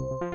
you